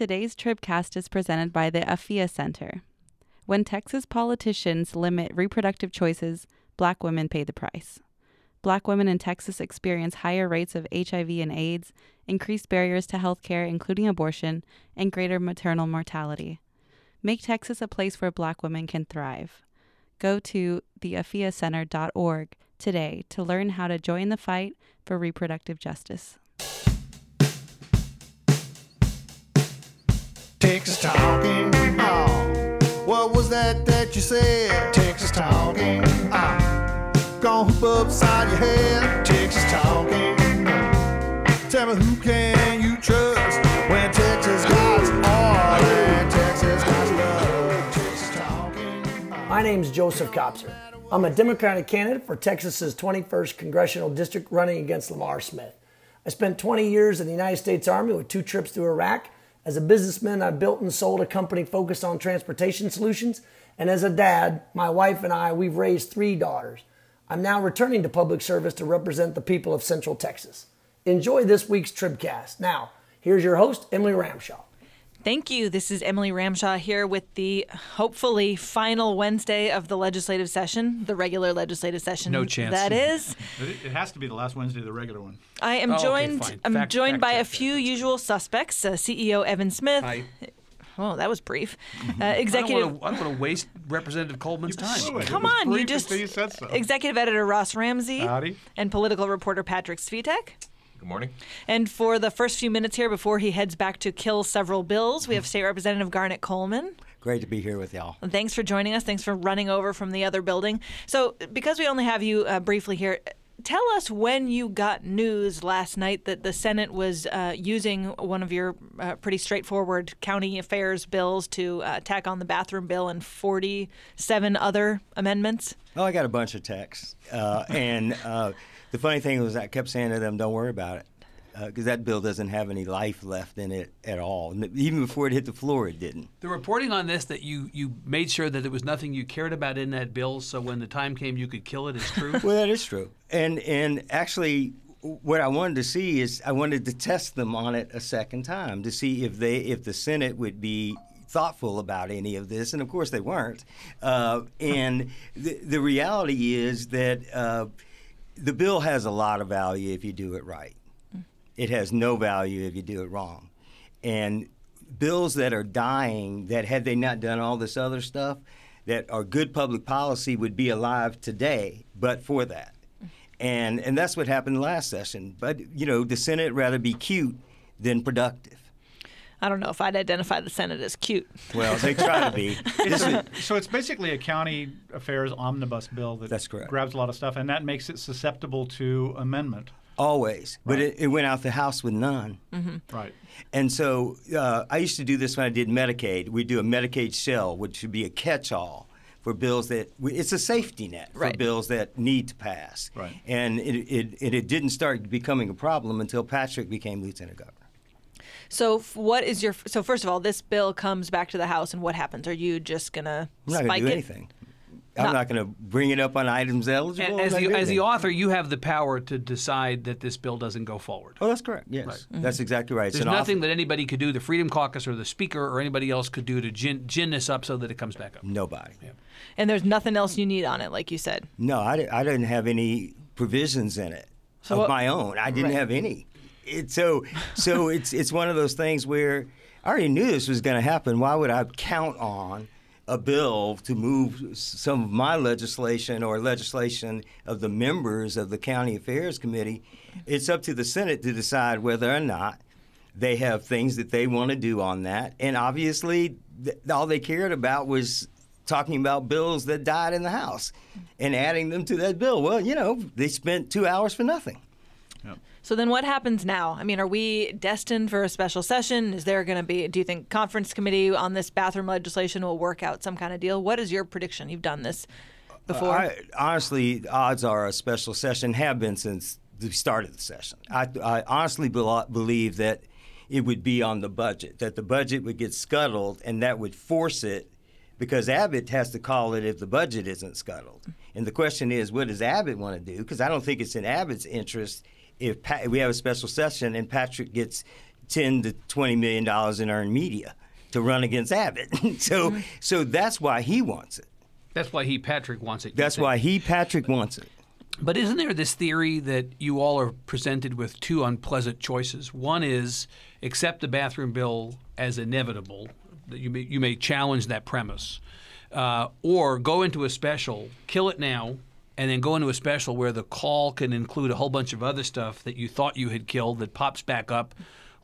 Today's Tribcast is presented by the Afiya Center. When Texas politicians limit reproductive choices, black women pay the price. Black women in Texas experience higher rates of HIV and AIDS, increased barriers to health care, including abortion, and greater maternal mortality. Make Texas a place where black women can thrive. Go to theafiyacenter.org today to learn how to join the fight for reproductive justice. Texas talking. Oh, what was that that you said? Texas talking. Oh, gonna hoop upside your head. Texas talking. Tell me who can you trust when Texas got all and Texas got love. Texas talking. My name is Joseph Kopser. I'm a Democratic candidate for Texas's 21st congressional district running against Lamar Smith. I spent 20 years in the United States Army with two trips to Iraq. As a businessman, I built and sold a company focused on transportation solutions. And as a dad, my wife and I, we've raised three daughters. I'm now returning to public service to represent the people of Central Texas. Enjoy this week's Tribcast. Now, here's your host, Emily Ramshaw. Thank you. This is Emily Ramshaw here with the hopefully final Wednesday of the legislative session, the regular legislative session. No chance. That is. It it has to be the last Wednesday of the regular one. I am Oh, joined. fine. I'm Fact- joined fact by a few that. usual suspects. Uh, CEO Evan Smith. Hi. Oh, that was brief. Uh, I don't want to waste Representative Coleman's time. blew. Come on, you just. you said so. Executive editor Ross Ramsey. Howdy. And political reporter Patrick Svitek. Good morning. And for the first few minutes here before he heads back to kill several bills, we have State Representative Garnet Coleman. Great to be here with y'all. And Thanks for joining us. Thanks for running over from the other building. So, because we only have you uh, briefly here, tell us when you got news last night that the Senate was uh, using one of your uh, pretty straightforward county affairs bills to uh, tack on the bathroom bill and 47 other amendments. Oh, I got a bunch of texts, uh, and uh, the funny thing was I kept saying to them, "Don't worry about it," because that bill doesn't have any life left in it at all. And even before it hit the floor, it didn't. The reporting on this that you, you made sure that there was nothing you cared about in that bill, so when the time came you could kill it is true. Well, that is true. And and actually, what I wanted to see is I wanted to test them on it a second time to see if they if the Senate would be thoughtful about any of this, and of course they weren't. Uh, and the the reality is that uh, the bill has a lot of value if you do it right. It has no value if you do it wrong. And bills that are dying, that had they not done all this other stuff, that are good public policy would be alive today, but for that. And and that's what happened last session. But you know, the Senate rather be cute than productive. I don't know if I'd identify the Senate as cute. Well, they try to be. This is- So it's basically a county affairs omnibus bill that That's correct. grabs a lot of stuff, and that makes it susceptible to amendment. always, but it, it went out the House with none. Right. And so uh, I used to do this when I did Medicaid. We'd do a Medicaid shell, which would be a catch-all for bills that it's a safety net for Right. bills that need to pass. Right. And it, it, it, it didn't start becoming a problem until Patrick became lieutenant governor. So, what is your. So, first of all, this bill comes back to the House, and what happens? Are you just going to I'm not spike going to do it? anything. I'm No. not going to bring it up on items eligible. I'm as, the, as the author, you have the power to decide that this bill doesn't go forward. Oh, that's correct. Yes, that's mm-hmm. exactly right. It's There's an nothing author- that anybody could do, the Freedom Caucus or the Speaker or anybody else could do to gin, gin this up so that it comes back up. Nobody. And there's nothing else you need on it, like you said. No, I, I didn't have any provisions in it So of what- my own. I didn't Right. have any. It, so so it's it's one of those things where I already knew this was going to happen. Why would I count on a bill to move some of my legislation or legislation of the members of the county affairs committee? It's up to the Senate to decide whether or not they have things that they want to do on that. And obviously, th- all they cared about was talking about bills that died in the House and adding them to that bill. Well, you know, they spent two hours for nothing. So then what happens now? I mean, are we destined for a special session? Is there going to be, do you think conference committee on this bathroom legislation will work out some kind of deal? What is your prediction? You've done this before. I, honestly, odds are a special session have been since the start of the session. I, I honestly bel believe that it would be on the budget, that the budget would get scuttled, and that would force it because Abbott has to call it if the budget isn't scuttled. And the question is, what does Abbott want to do? Because I don't think it's in Abbott's interest if pa- we have a special session and Patrick gets ten to twenty million dollars in earned media to run against Abbott. so so that's why he wants it. That's why he, Patrick, wants it. That's why he Patrick wants it. But isn't there this theory that you all are presented with two unpleasant choices? One is accept the bathroom bill as inevitable. You may, you may challenge that premise, uh, or go into a special, kill it now, and then go into a special where the call can include a whole bunch of other stuff that you thought you had killed that pops back up,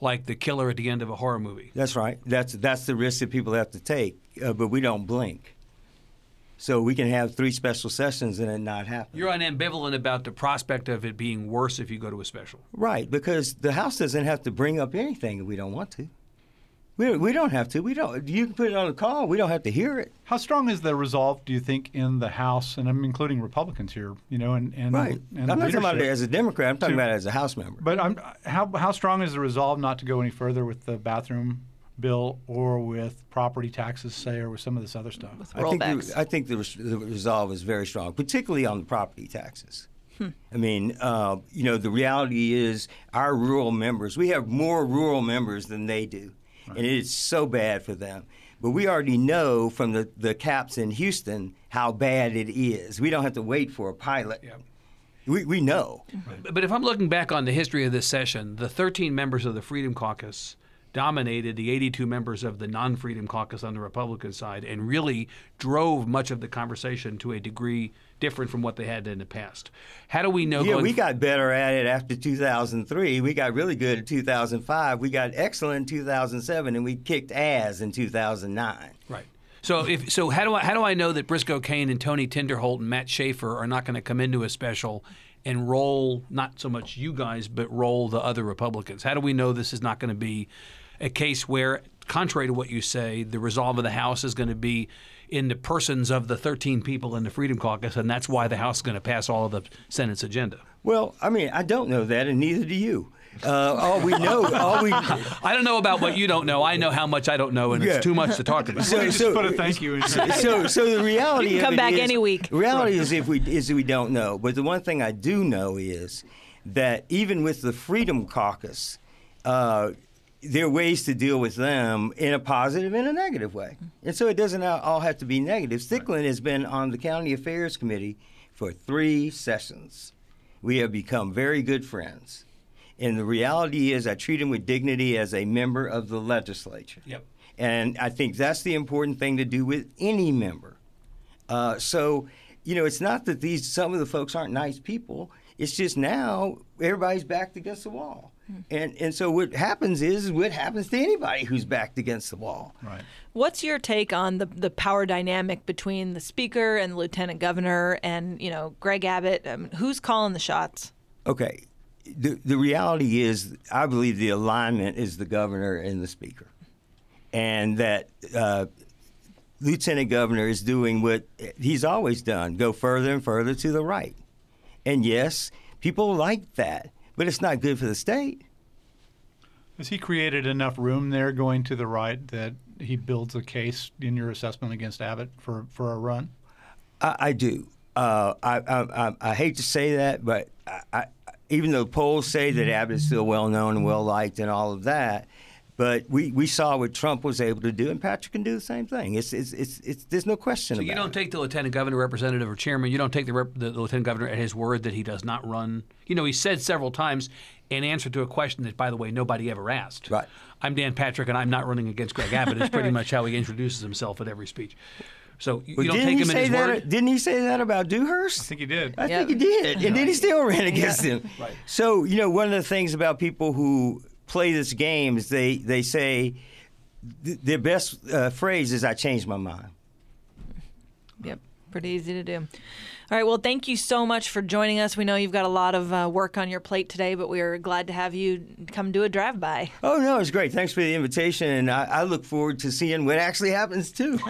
like the killer at the end of a horror movie. That's right. That's that's the risk that people have to take. Uh, but we don't blink. So we can have three special sessions and it not happen. You're ambivalent about the prospect of it being worse if you go to a special. Right, because the House doesn't have to bring up anything if we don't want to. We, we don't have to. We don't. You can put it on a call. We don't have to hear it. How strong is the resolve, do you think, in the House, and I'm including Republicans here, you know, and, and, Right. and I'm not talking about it as a Democrat. I'm talking to- about it as a House member. But I'm, how, how strong is the resolve not to go any further with the bathroom bill or with property taxes, say, or with some of this other stuff? I think, Rollbacks. the, I think the, res- the resolve is very strong, particularly on the property taxes. Hmm. I mean, uh, you know, the reality is our rural members, we have more rural members than they do. And it is so bad for them. But we already know from the, the caps in Houston how bad it is. We don't have to wait for a pilot. We, we know. But- But if I'm looking back on the history of this session, the 13 members of the Freedom Caucus dominated the 82 members of the non Freedom Caucus on the Republican side and really drove much of the conversation to a degree different from what they had in the past. How do we know? Yeah, we got better at it after 2003. We got really good in 2005. We got excellent in 2007, and we kicked ass in 2009. Right. So if so, how do I how do I know that Briscoe Cain and Tony Tinderholt and Matt Schaefer are not going to come into a special and roll not so much you guys, but roll the other Republicans? How do we know this is not going to be a case where, contrary to what you say, the resolve of the House is going to be in the persons of the 13 people in the Freedom Caucus, and that's why the House is going to pass all of the Senate's agenda? Well, I mean, I don't know that, and neither do you. Uh, all we know, all we I don't know about what you don't know. I know how much I don't know, and Yeah. it's too much to talk about. so, Just so, put a thank you in so, so the reality You can come it back is- any week. Reality is if we is we don't know. But the one thing I do know is that even with the Freedom Caucus, uh, there are ways to deal with them in a positive and a negative way. And so it doesn't all have to be negative. Stickland has been on the County Affairs Committee for three sessions. We have become very good friends. And the reality is, I treat him with dignity as a member of the legislature. Yep. And I think that's the important thing to do with any member. Uh, so, you know, it's not that these some of the folks aren't nice people. It's just now everybody's backed against the wall. And and so what happens is what happens to anybody who's backed against the wall. Right. What's your take on the the power dynamic between the speaker and the lieutenant governor and you know Greg Abbott? Um, who's calling the shots? Okay. The, the reality is, I believe the alignment is the governor and the speaker. And that uh, Lieutenant Governor is doing what he's always done go further and further to the right. And yes, people like that, but it's not good for the state. Has he created enough room there going to the right that he builds a case in your assessment against Abbott for, for a run? I, I do. Uh, I, I, I, I hate to say that, but I, I, even though polls say that Abbott is still well known and well liked and all of that, but we, we saw what Trump was able to do, and Patrick can do the same thing. It's, it's, it's, it's there's no question So about you don't it. take the lieutenant governor, representative, or chairman. You don't take the, rep, the, the lieutenant governor at his word that he does not run. You know, he said several times in answer to a question that, by the way, nobody ever asked. Right. I'm Dan Patrick, and I'm not running against Greg Abbott. It's pretty much how he introduces himself at every speech. So you, But you don't didn't take he him at say his that? word. Didn't he say that about Dewhurst? I think he did. I Yep. think he did, and then he still ran against him. Right. So you know, one of the things about people who play this game is they they say th- their best uh, phrase is "I changed my mind." Yep, pretty easy to do. All right, well, thank you so much for joining us. We know you've got a lot of uh, work on your plate today, but we are glad to have you come do a drive by. Oh no, it's great. Thanks for the invitation, and I, I look forward to seeing what actually happens too.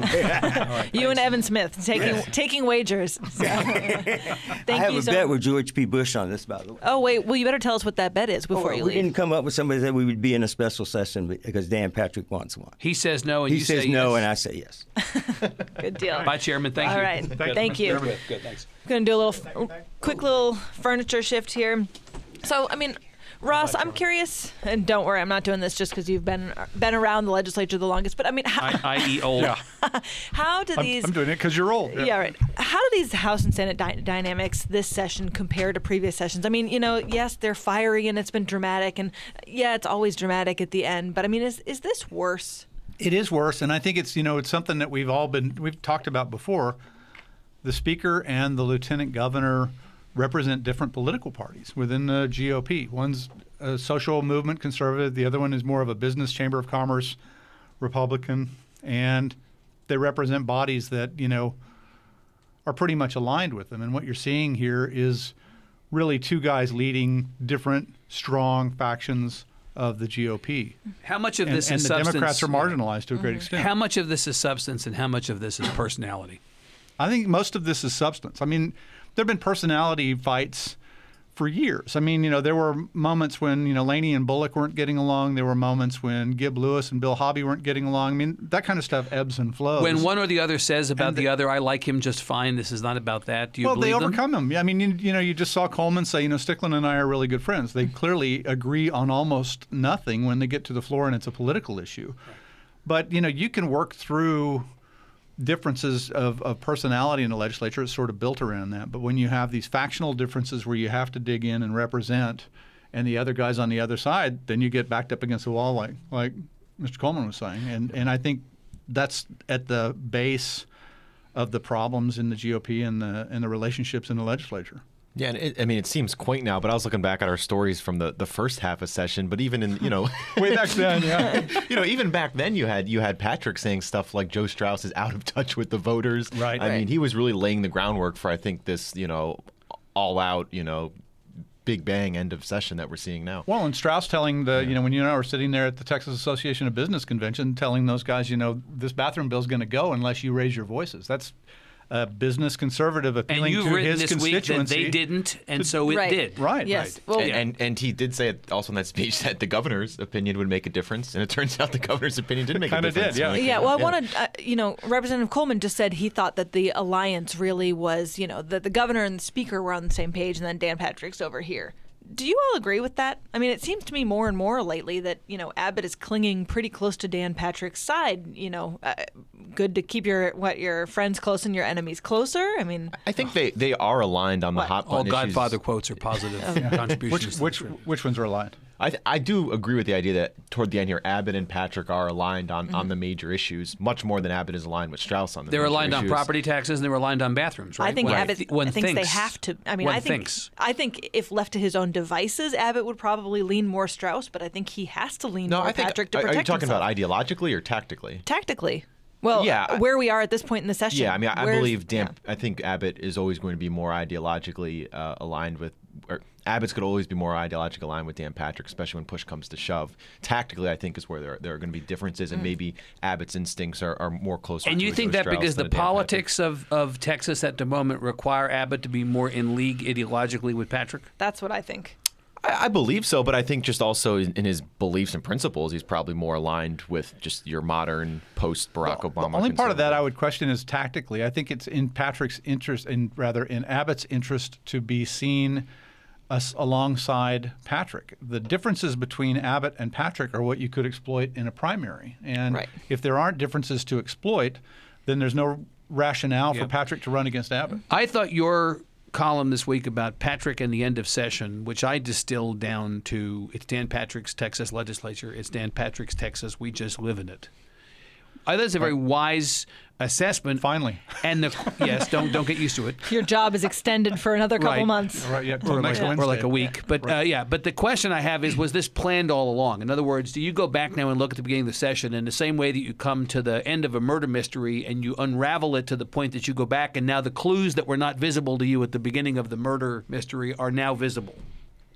You and Evan Smith taking taking wagers. So, thank I have you a so bet with George P. Bush on this, by the way. Oh wait, well you better tell us what that bet is before you we leave. didn't come up with somebody that we would be in a special session because Dan Patrick wants one. He says no, and He you says say no, yes. and I say yes. Good deal. Bye, Chairman. Thank All you. right, Good. thank you. Good, good, thanks. Going to do a little f- quick little furniture shift here. So, I mean, Ross, I'm curious, and don't worry, I'm not doing this just because you've been been around the legislature the longest. But I mean, how, I.e., old. Yeah, how do I'm, these? I'm doing it because you're old. yeah, right. How do these House and Senate dy- dynamics this session compare to previous sessions? I mean, you know, yes, they're fiery and it's been dramatic, and yeah, it's always dramatic at the end. But I mean, is is this worse? It is worse, and I think it's you know it's something that we've all been we've talked about before. The speaker and the lieutenant governor represent different political parties within the GOP. One's a social movement conservative, the other one is more of a business chamber of commerce Republican, and they represent bodies that you know are pretty much aligned with them. And what you're seeing here is really two guys leading different strong factions of the GOP. How much of And, this and is the substance? Democrats are marginalized to a great mm-hmm. extent. How much of this is substance and how much of this is personality? I think most of this is substance. I mean, there have been personality fights for years. I mean, you know, there were moments when, you know, Laney and Bullock weren't getting along. There were moments when Gib Lewis and Bill Hobby weren't getting along. I mean, that kind of stuff ebbs and flows. When one or the other says about the, the- other, I like him just fine. This is not about that. Do you well, they them? overcome them. I mean, you, you know, you just saw Coleman say, you know, Stickland and I are really good friends. They clearly agree on almost nothing when they get to the floor and it's a political issue. But, you know, you can work through differences of, of personality in the legislature. It's sort of built around that. But when you have these factional differences where you have to dig in and represent and the other guys on the other side, then you get backed up against the wall like like Mr. Coleman was saying. And and I think that's at the base of the problems in the GOP and the and the relationships in the legislature. Yeah, and it, I mean, it seems quaint now, but I was looking back at our stories from the, the first half of session. But even in you know, Way back then, yeah. you know, even back then, you had you had Patrick saying stuff like Joe Straus is out of touch with the voters. Right. I Right. mean, he was really laying the groundwork for I think this you know, all out you know, big bang end of session that we're seeing now. Well, and Straus telling the, you know, when you and I were sitting there at the Texas Association of Business convention, telling those guys, you know, this bathroom bill's going to go unless you raise your voices. That's a business conservative And appealing you've to his this week that constituency. they didn't, and so it Right. did. Right. Yes. Right. Well, and, and and he did say it also in that speech that the governor's opinion would make a difference, and it turns out the governor's opinion did make a difference. Kinda difference. did, yeah. Like, Yeah, well, I wanted, uh, you know, Representative Coleman just said he thought that the alliance really was, you know, that the governor and the speaker were on the same page, and then Dan Patrick's over here. Do you all agree with that? I mean, it seems to me more and more lately that you know Abbott is clinging pretty close to Dan Patrick's side. You know, uh, good to keep your what your friends close and your enemies closer. I mean, I think they, they are aligned on the What? hot All button issues. Godfather quotes are positive contributions. Which which which ones are aligned? I, th- I do agree with the idea that toward the end here, Abbott and Patrick are aligned on, on the major issues, much more than Abbott is aligned with Straus on the They're major aligned on property taxes and they were aligned on bathrooms, right? I think One Abbott th- one thinks, they have to. I mean, I think thinks. I think if left to his own devices, Abbott would probably lean more Straus, but I think he has to lean No, more I think. Patrick to are, are you talking himself. about ideologically or tactically? tactically. Well, Yeah, I- where we are at this point in the session. Yeah, I mean, I, I believe Dan. yeah. I think Abbott is always going to be more ideologically uh, aligned with. Or Abbott's going to always be more ideologically aligned with Dan Patrick, especially when push comes to shove. Tactically, I think is where there there are going to be differences, Mm. and maybe Abbott's instincts are, are more closer. And to you think that Straus because the a Dan Patrick. politics of, of Texas at the moment require Abbott to be more in league ideologically with Patrick? That's what I think. I, I believe so, but I think just also in, in his beliefs and principles, he's probably more aligned with just your modern post Barack Obama. The only part of that I would question is tactically. I think it's in Patrick's interest, in rather in Abbott's interest, to be seen us alongside Patrick. The differences between Abbott and Patrick are what you could exploit in a primary, and Right. if there aren't differences to exploit, then there's no rationale for Patrick to run against Abbott. I thought your column this week about Patrick and the end of session, which I distilled down to it's Dan Patrick's Texas legislature, it's Dan Patrick's Texas, we just live in it. I thought it's a very wise assessment. Finally. And the yes, don't don't get used to it. Your job is extended for another couple Right. months. Right, yeah, till or next like, or like a week. But uh, yeah, but the question I have is, was this planned all along? In other words, do you go back now and look at the beginning of the session in the same way that you come to the end of a murder mystery and you unravel it to the point that you go back and now the clues that were not visible to you at the beginning of the murder mystery are now visible?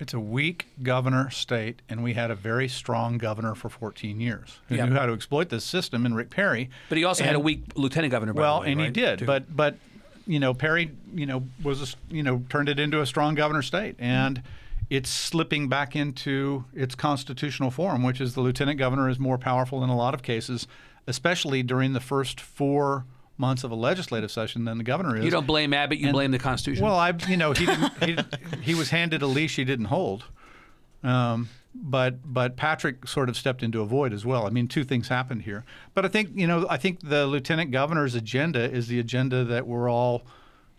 It's a weak governor state, and we had a very strong governor for 14 years who Yeah. knew how to exploit this system, in Rick Perry. But he also had a weak lieutenant governor. By Well, the way, and he did, Too. but but you know Perry, you know was a you know turned it into a strong governor state, and it's slipping back into its constitutional form, which is the lieutenant governor is more powerful in a lot of cases, especially during the first four months of a legislative session than the governor is. you don't blame Abbott, you And- blame the Constitution. Well, I you know he didn't he, he was handed a leash he didn't hold. Um, but but Patrick sort of stepped into a void as well. I mean, two things happened here. But I think you know I think the lieutenant governor's agenda is the agenda that we're all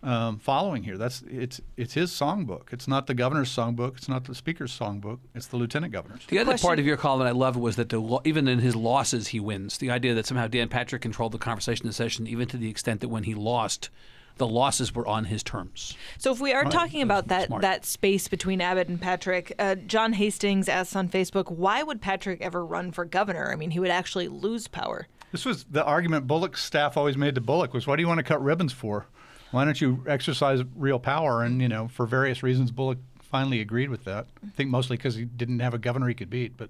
um, following here. That's it's it's his songbook. It's not the governor's songbook. It's not the speaker's songbook. It's the lieutenant governor's. The other Question- part of your column that I loved was that the even in his losses he wins. The idea that somehow Dan Patrick controlled the conversation in the session, even to the extent that when he lost, the losses were on his terms. So if we are talking about that smart. that space between Abbott and Patrick, uh, John Hastings asks on Facebook, why would Patrick ever run for governor? I mean, he would actually lose power. This was the argument Bullock's staff always made to Bullock was, "What do you want to cut ribbons for? Why don't you exercise real power?" And you know, for various reasons, Bullock finally agreed with that. I think mostly because he didn't have a governor he could beat. But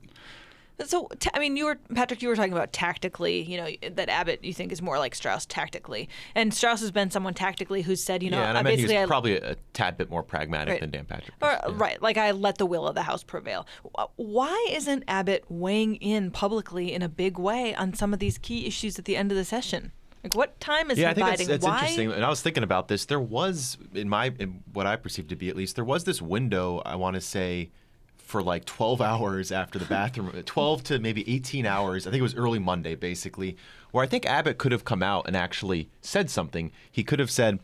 So, t- I mean, you were Patrick. You were talking about tactically. You know that Abbott you think is more like Straus tactically, and Straus has been someone tactically who's said, you know, yeah, and uh, I meant he basically, was I, probably a, a tad bit more pragmatic Right. than Dan Patrick. Or, yeah. Right, like I let the will of the House prevail. Why isn't Abbott weighing in publicly in a big way on some of these key issues at the end of the session? Like, what time is Yeah, I think that's, that's interesting. And I was thinking about this. There was, in my, in what I perceived to be at least, there was this window. I want to say, for like 12 hours after the bathroom, 12 to maybe 18 hours. I think it was early Monday, basically, where I think Abbott could have come out and actually said something. He could have said.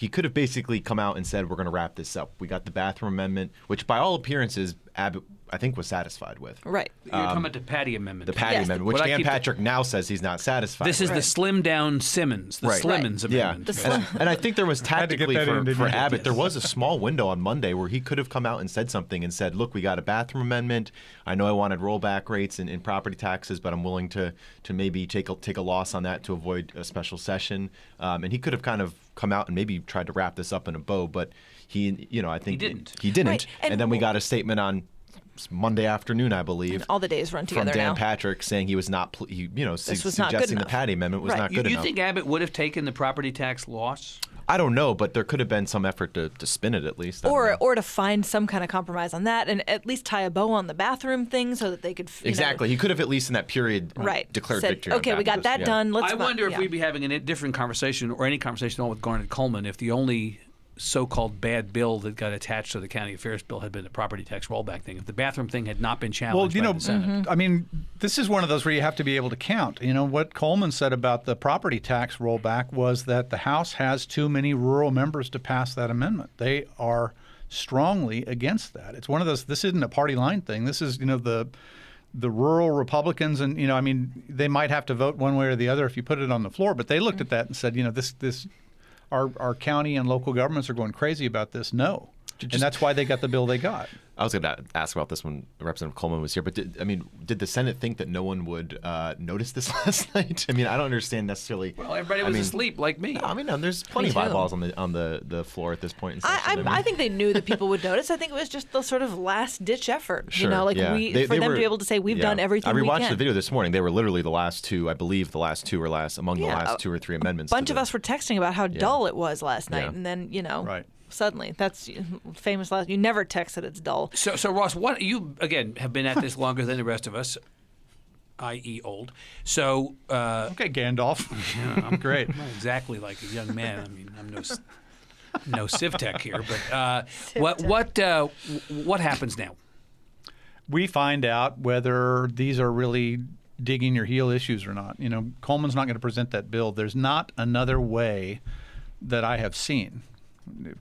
He could have basically come out and said, "We're going to wrap this up. We got the bathroom amendment, which, by all appearances, Abbott, I think, was satisfied with. Right. You're talking about the Paddie Amendment. The Paddie Yes. amendment, which What Dan keep- Patrick now says he's not satisfied. With. This is with. the slim down Simmons, the Right. Slimmons Yeah, Amendment. The slim- and, and I think there was Had to get tactically that for, in, for you? Abbott, there was a small window on Monday where he could have come out and said something and said, "Look, we got a bathroom amendment. I know I wanted rollback rates in, in property taxes, but I'm willing to to maybe take a, take a loss on that to avoid a special session." Um, and he could have kind of come out and maybe tried to wrap this up in a bow, but he, you know, I think didn't. He didn't. Right, and- And, then we got a statement on Monday afternoon, I believe. All the days run from together Dan now. Patrick saying he was not, he, you know, su- was not suggesting the. Paddie Amendment was Right. not You, good you enough. think Abbott would have taken the property tax loss? I don't know, but there could have been some effort to, to spin it at least. I or know. or to find some kind of compromise on that, and at least tie a bow on the bathroom thing so that they could you know- exactly, he could have at least in that period right declared said, victory. Okay, we got that yeah. done. Let's. I not- wonder if yeah. we'd be having a different conversation or any conversation at all with Garnet Coleman if the only so-called bad bill that got attached to the county affairs bill had been the property tax rollback thing. If the bathroom thing had not been challenged well, you by know, the Senate. Mm-hmm. I mean, this is one of those where you have to be able to count. You know what Coleman said about the property tax rollback was that the House has too many rural members to pass that amendment. They are strongly against that. It's one of those. This isn't a party line thing. This is you know the the rural Republicans, and you know, I mean, they might have to vote one way or the other if you put it on the floor. But they looked mm. at that and said, you know, this this our our county and local governments are going crazy about this. No, and that's why they got the bill they got. I was going to ask about this when Representative Coleman was here, but did, I mean, did the Senate think that no one would uh, notice this last night? I mean, I don't understand necessarily. Well, everybody I was mean, asleep like me. No, I mean, no, there's plenty of eyeballs on the on the, the floor at this point. In session. I, mean- I, I think they knew that people would notice. I think it was just the sort of last ditch effort. you know, like yeah. we They- for they them were- to be able to say we've yeah. done everything I we rewatched can. the video this morning. They were literally the last two, I believe, the last two or last among the last two or three amendments. A bunch of the- us were texting about how dull it was last night, Yeah. and then you know, Right. Suddenly that's famous last. You never text that it's dull. So, so Ross, what you again have been at this longer than the rest of us, i.e., old. So, uh, Okay, Gandalf. I'm great. not exactly like a young man. I mean, I'm no no Svitek here, but uh, what what uh, what happens now? we find out whether these are really digging your heel issues or not. You know, Coleman's not going to present that bill. There's not another way that I have seen.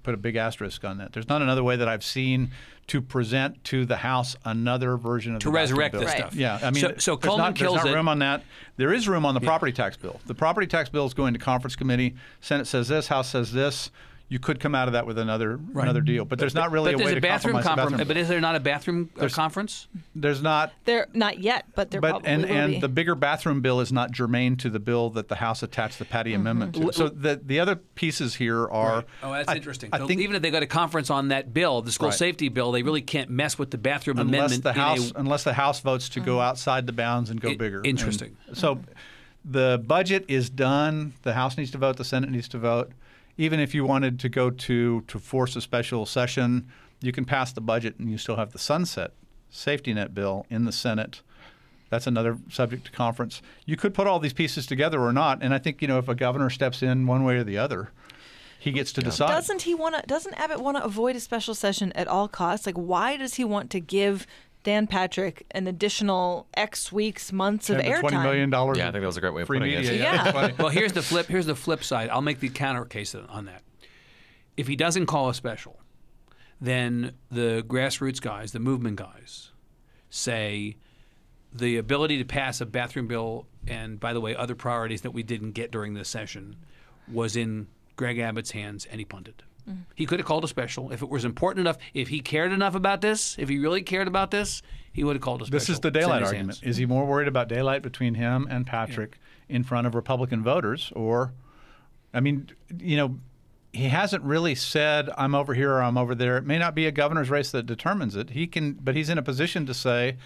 Put a big asterisk on that. There's not another way that I've seen to present to the House another version of To resurrect this Right. stuff. Yeah, I mean, so, so there's Coleman not, kills there's not it. room on that. There is room on the property tax bill. The property tax bill is going to conference committee. Senate says this, House says this. You could come out of that with another another deal, but there's not really but a way there's to a bathroom compromise comprom- bathroom But is there not a bathroom uh, conference? There's not They're not yet, but they're but probably and will and be. the bigger bathroom bill is not germane to the bill that the House attached the Paddie Mm-hmm. Amendment to. So the the other pieces here are. Oh, that's I- interesting. I so think even if they got a conference on that bill, the school Right. safety bill, they really can't mess with the bathroom unless amendment. the House a, unless the House votes to go outside the bounds and go I- bigger. interesting. And so the budget is done. The House needs to vote. The Senate needs to vote. Even if you wanted to go to to force a special session, you can pass the budget and you still have the sunset safety net bill in the Senate. That's another subject to conference. You could put all these pieces together or not, and I think you know if a governor steps in one way or the other, he gets to decide. Doesn't he want to? Doesn't Abbott want to avoid a special session at all costs? Like, why does he want to give Dan Patrick an additional X weeks, months of And the airtime. Twenty million dollars. Yeah, I think that was a great way of free putting it. media. Yeah. well, here's the flip. Here's the flip side. I'll make the counter case on that. If he doesn't call a special, then the grassroots guys, the movement guys, say the ability to pass a bathroom bill and, by the way, other priorities that we didn't get during this session was in Greg Abbott's hands, and he punted. He could have called a special if it was important enough. If he cared enough about this, if he really cared about this, he would have called a special. This is the daylight argument. hands. Is he more worried about daylight between him and Patrick in front of Republican voters, or, I mean, you know, he hasn't really said I'm over here or I'm over there. It may not be a governor's race that determines it. He can, but he's in a position to say,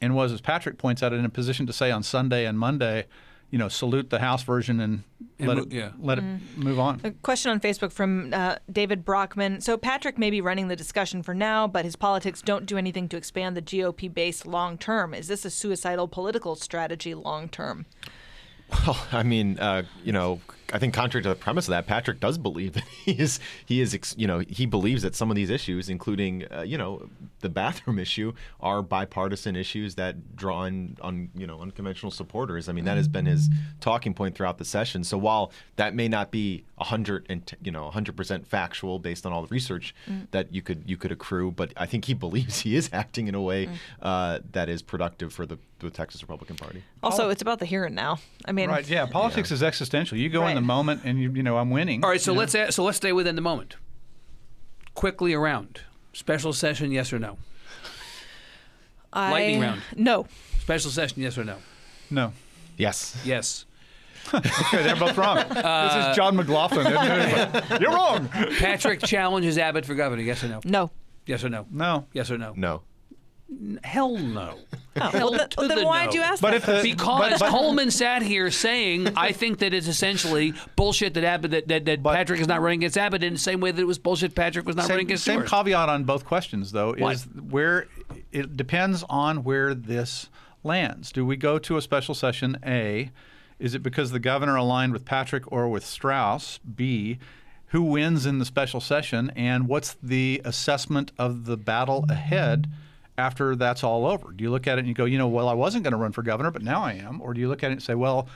and was as Patrick points out, in a position to say on Sunday and Monday, you know, salute the House version and, And let mo- it yeah. let it move on. A question on Facebook from uh, David Brockman. So Patrick may be running the discussion for now, but his politics don't do anything to expand the GOP base long term. Is this a suicidal political strategy long term? Well, I mean, uh, you know, I think contrary to the premise of that, Patrick does believe that he is he is you know he believes that some of these issues, including uh, you know the bathroom issue, are bipartisan issues that draw in on you know unconventional supporters. I mean, that has been his talking point throughout the session. So while that may not be a hundred and you know hundred percent factual based on all the research that you could you could accrue, but I think he believes he is acting in a way uh, that is productive for the, the Texas Republican Party. Also, it's about the here and now. I mean, Right? Yeah. Politics is existential. You go in the moment, and you you know I'm winning. All right, so let's a- so let's stay within the moment. Quickly around special session, yes or no? I, lightning round. No. Special session, yes or no? no. Yes. Yes. Okay, they're both wrong. Uh, this is John McLaughlin. You're wrong. Patrick challenges Abbott for governor, yes or no? No. Yes or no? No. Yes or no? No. Hell no. Oh, Hell well, to then, then the why'd no. you ask But that? if the Because but- but- Coleman sat here saying, I think that it's essentially bullshit that Abbott that, that, that But- Patrick is not running against Abbott in the same way that it was bullshit Patrick was not running against same Stewart. caveat on both questions though What? is where it depends on where this lands. Do we go to a special session A? Is it because the governor aligned with Patrick or with Straus? B. Who wins in the special session and what's the assessment of the battle ahead after that's all over? Do you look at it and you go, you know, well, I wasn't going to run for governor, but now I am? Or do you look at it and say, well,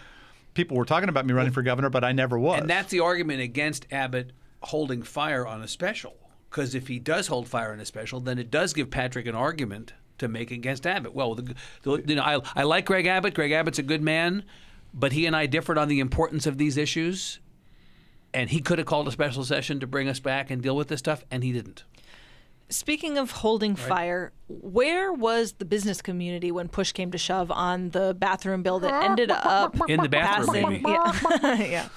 people were talking about me running for governor, but I never was? And that's the argument against Abbott holding fire on a special. Because if he does hold fire on a special, then it does give Patrick an argument to make against Abbott. Well, the, the, you know, I, I like Greg Abbott. Greg Abbott's a good man, but he and I differed on the importance of these issues. And he could have called a special session to bring us back and deal with this stuff, and he didn't. Speaking of holding fire, where was the business community when push came to shove on the bathroom bill that ended up In the bathroom, passing? maybe. Yeah. yeah.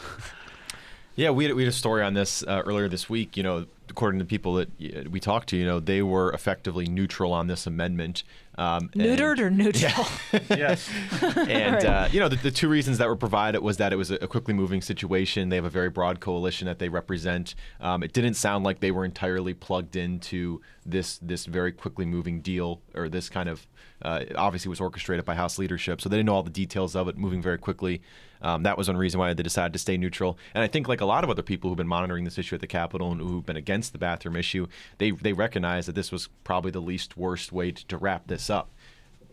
Yeah, we had, we had a story on this uh, earlier this week. You know, according to people that we talked to, you know, they were effectively neutral on this amendment. Um, and- Neutered or neutral? yes. and uh, you know the, the two reasons that were provided was that it was a, a quickly moving situation. They have a very broad coalition that they represent. Um, it didn't sound like they were entirely plugged into this this very quickly moving deal or this kind of uh, it obviously was orchestrated by House leadership, so they didn't know all the details of it moving very quickly. Um, that was one reason why they decided to stay neutral. And I think, like a lot of other people who've been monitoring this issue at the Capitol and who've been against the bathroom issue, they they recognize that this was probably the least worst way to, to wrap this up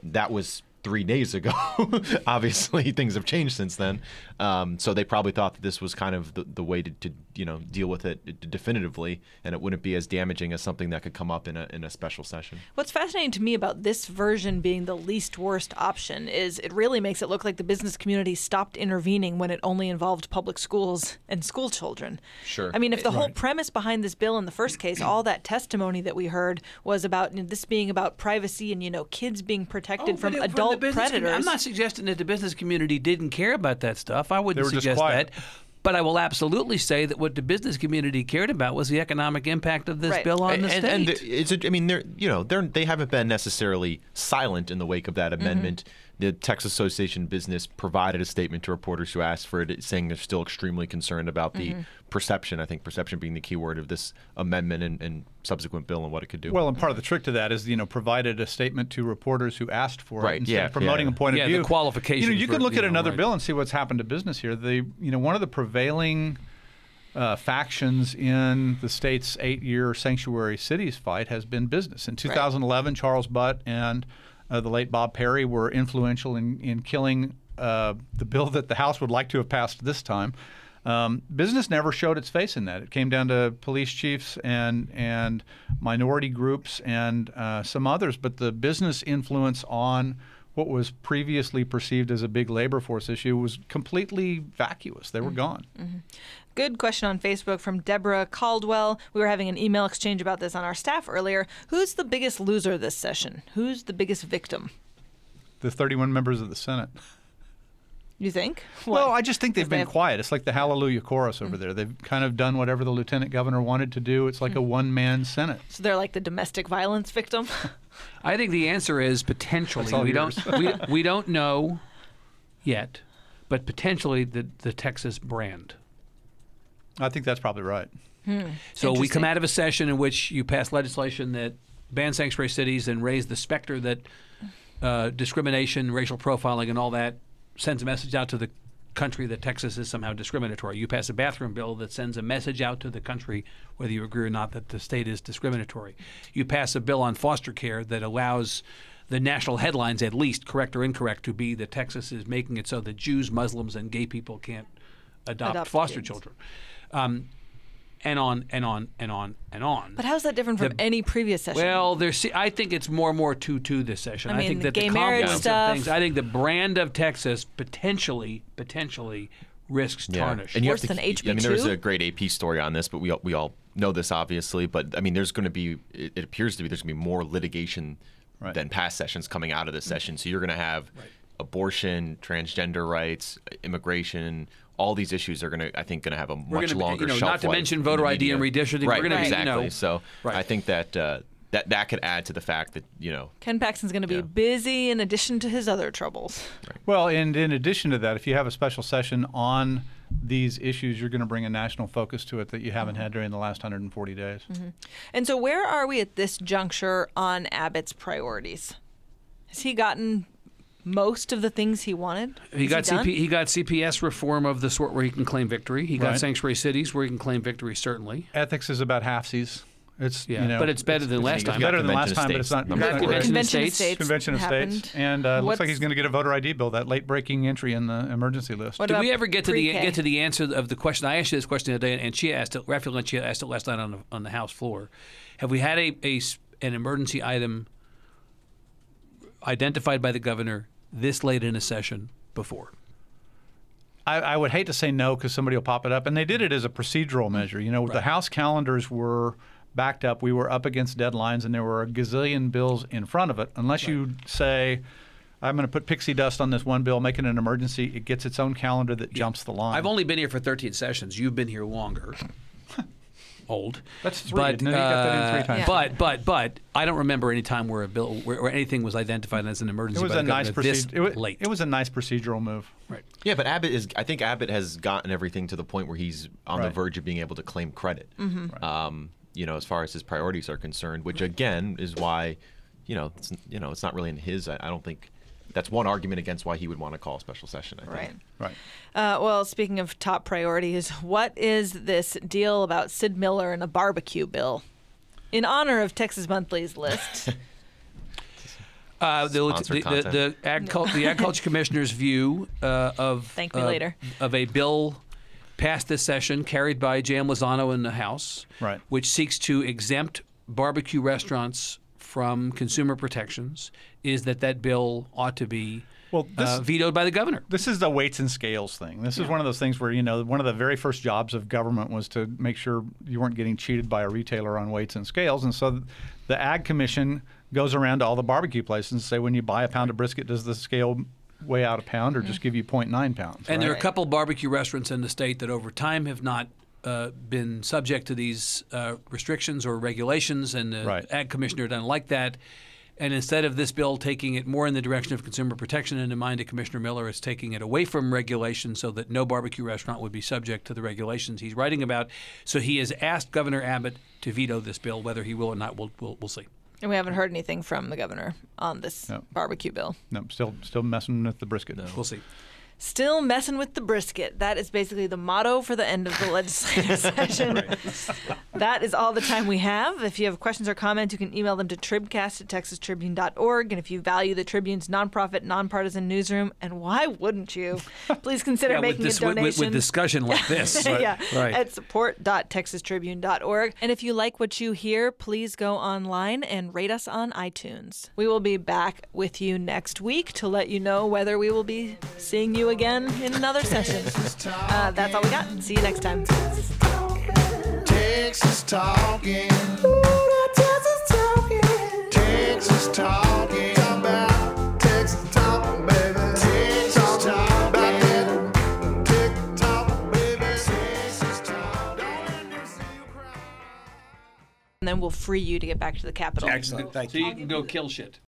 that was three days ago. Obviously, things have changed since then. Um, so they probably thought that this was kind of the, the way to, to, you know, deal with it definitively, and it wouldn't be as damaging as something that could come up in a, in a special session. What's fascinating to me about this version being the least worst option is it really makes it look like the business community stopped intervening when it only involved public schools and school children. Sure. I mean, if the whole premise behind this bill in the first case, all that testimony that we heard was about you know, this being about privacy and you know kids being protected Oh, from it- adult the business commu- predators. I'm not suggesting that the business community didn't care about that stuff. I wouldn't They were just suggest quiet. that. But I will absolutely say that what the business community cared about was the economic impact of this Right. bill on and, the and, state. and it's a, I mean they're you know they're they haven't been necessarily silent in the wake of that mm-hmm. amendment. The Texas Association Business provided a statement to reporters who asked for it, saying they're still extremely concerned about the perception. I think perception being the key word of this amendment and, and subsequent bill and what it could do. Well, and part of the trick to that is, you know, provided a statement to reporters who asked for Right, it instead yeah, of promoting yeah. a point Yeah, of the view. qualifications You know, you could were, look you at know, another right. bill and see what's happened to business here. The, you know, one of the prevailing uh, factions in the state's eight-year sanctuary cities fight has been business. In 2011, Charles Butt and uh, the late Bob Perry were influential in, in killing uh, the bill that the House would like to have passed this time. Um, business never showed its face in that. It came down to police chiefs and and minority groups and uh, some others, but the business influence on what was previously perceived as a big labor force issue was completely vacuous. They were gone. Good question on Facebook from Deborah Caldwell. We were having an email exchange about this on our staff earlier. Who's the biggest loser this session? Who's the biggest victim? The 31 members of the Senate. You think? Well, I just think they've Because they been have- quiet. It's like the Hallelujah chorus over mm. there. They've kind of done whatever the lieutenant governor wanted to do. It's like a mm. one-man Senate. So they're like the domestic violence victim. I think the answer is potentially. That's all We yours. don't we, we don't know yet, but potentially the the Texas brand. I think that's probably right. So we come out of a session in which you pass legislation that bans sanctuary cities and raise the specter that uh, discrimination, racial profiling, and all that sends a message out to the country that Texas is somehow discriminatory. You pass a bathroom bill that sends a message out to the country, whether you agree or not, that the state is discriminatory. You pass a bill on foster care that allows the national headlines, at least correct or incorrect, to be that Texas is making it so that Jews, Muslims, and gay people can't adopt, Adopt foster kids. children. Um, and on and on and on and on. but how's that different from The- any previous session? Well, there's. I think it's more and more two two this session. I mean, think the that gay the marriage stuff. things. I think the brand of Texas potentially potentially risks tarnish. And you Worse have to, than keep- I mean, there's HB2? a great AP story on this, but we all, we all know this obviously. But I mean, there's going to be. It, it appears to be there's going to be more litigation Right. than past sessions coming out of this session. So you're going to have abortion, transgender rights, immigration. All these issues are going to, I think, going to have a much gonna be- longer you know, shelf not to life mention voter ID and media. redistricting. We're Right, gonna be, you exactly. know- so Right. I think that uh, that that could add to the fact that you know Ken Paxton's going to be Yeah. busy in addition to his other troubles. Well, and in addition to that, if you have a special session on these issues, you're going to bring a national focus to it that you haven't had during the last 140 days. And so, where are we at this juncture on Abbott's priorities? Has he gotten most of the things he wanted? he Is got done? CP, he got CPS reform of the sort where he can claim victory. He got sanctuary cities where he can claim victory. Certainly. Ethics is about halfsies. It's Yeah, you know, but it's better than last it's time. better than Convention last time, but it's States, not. number it's not four. great. Convention Convention of of States. States. Convention of happened. States, and uh, looks like he's going to get a voter ID bill, that late breaking entry in the emergency list. What Did we ever get to the pre-K? get to the answer of the question? I asked you this question today, and she asked it. Raphael and she asked it last night on the on the House floor. Have we had a, a s- an emergency item identified by the governor this late in a session before? I, I would hate to say no because somebody will pop it up, and they did it as a procedural measure. You know, the House calendars were backed up. We were up against deadlines, and there were a gazillion bills in front of it. Unless you say, "I'm going to put pixie dust on this one bill, make it an emergency," it gets its own calendar that jumps the line. I've only been here for 13 sessions. You've been here longer. Old. That's three, But, isn't? You got that in three uh, times. Yeah. but but but I don't remember any time where a bill where, where anything was identified as an emergency. it was by a the nice governor procedure. It, wa- late. it was a nice procedural move. right. Yeah, but Abbott is. I think Abbott has gotten everything to the point where he's on the verge of being able to claim credit. Um, you know, as far as his priorities are concerned, which again is why, you know, it's, you know, it's not really in his. I, I don't think that's one argument against why he would want to call a special session. I think. Right. Right. Uh, well, speaking of top priorities, what is this deal about Sid Miller and a barbecue bill? In honor of Texas Monthly's list, Uh, the, Sponsored the, the, content. the, Agriculture, the Agriculture Commissioner's view uh, of Thank me uh, later. of a bill passed this session, carried by Jam Lozano in the House, Right. which seeks to exempt barbecue restaurants from consumer protections, is that that bill ought to be Well, this- uh, vetoed by the governor. This is the weights and scales thing. This is one of those things where you know one of the very first jobs of government was to make sure you weren't getting cheated by a retailer on weights and scales, and so the Ag Commission goes around to all the barbecue places and say, when you buy a pound of brisket, does the scale weigh out a pound or just give you 0.9 pounds? And there are a couple barbecue restaurants in the state that over time have not uh, been subject to these uh, restrictions or regulations, and the Right. ag commissioner doesn't like that. And instead of this bill taking it more in the direction of consumer protection, and in mind of Commissioner Miller, it's taking it away from regulation so that no barbecue restaurant would be subject to the regulations he's writing about. So he has asked Governor Abbott to veto this bill. Whether he will or not, we'll, we'll, we'll see. and we haven't heard anything from the governor on this No. barbecue bill. no, still still messing with the brisket. We'll see. Still messing with the brisket. That is basically the motto for the end of the legislative session. That is all the time we have. If you have questions or comments, you can email them to tribcast at texastribune.org. And if you value the Tribune's nonprofit, nonpartisan newsroom, and why wouldn't you, please consider Yeah, making this, a donation. with, with discussion like this. yeah, Right. at support.texastribune.org. And if you like what you hear, please go online and rate us on iTunes. We will be back with you next week to let you know whether we will be seeing you again in another session. Uh, that's all we got. See you next time. Texas talking. Texas talking. Texas talking. Talk about Texas talking, baby. Texas talking. About that tick tock, baby. Texas talk. Don't let me see you cry. And then we'll free you to get back to the Capitol. Excellent. Thank So you. you can go kill shit.